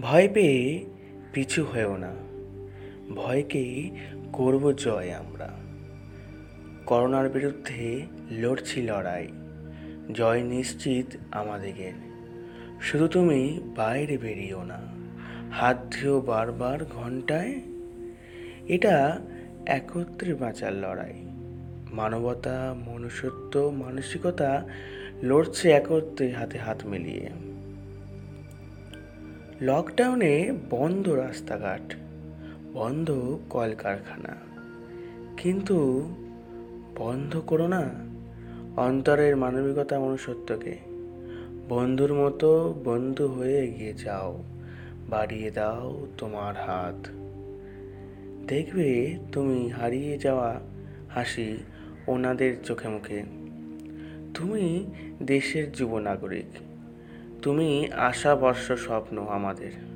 ভয় পেয়ে পিছু হয়েও না। ভয়কেই করব জয় আমরা। করোনার বিরুদ্ধে লড়ছি লড়াই। জয় নিশ্চিত আমাদের শুধু তুমি বাইরে বেরিয়েও না। হাত ধুয়েও বারবার ঘন্টায়। এটা একত্রে বাঁচার লড়াই। মানবতা, মনুষ্যত্ব, মানসিকতা লড়ছে একত্রে হাতে হাত মিলিয়ে। লকডাউনে বন্ধ রাস্তাঘাট, বন্ধ কলকারখানা। কিন্তু বন্ধ করো না, অন্তরের মানবিকতা মনুষ্যত্বকে। বন্ধুর মতো বন্ধু হয়ে এগিয়ে যাও, বাড়িয়ে দাও তোমার হাত। দেখবে তুমি হারিয়ে যাওয়া হাসি ওনাদের চোখে মুখে। তুমি দেশের যুব নাগরিক তুমি আশা বর্ষ স্বপ্ন আমাদের।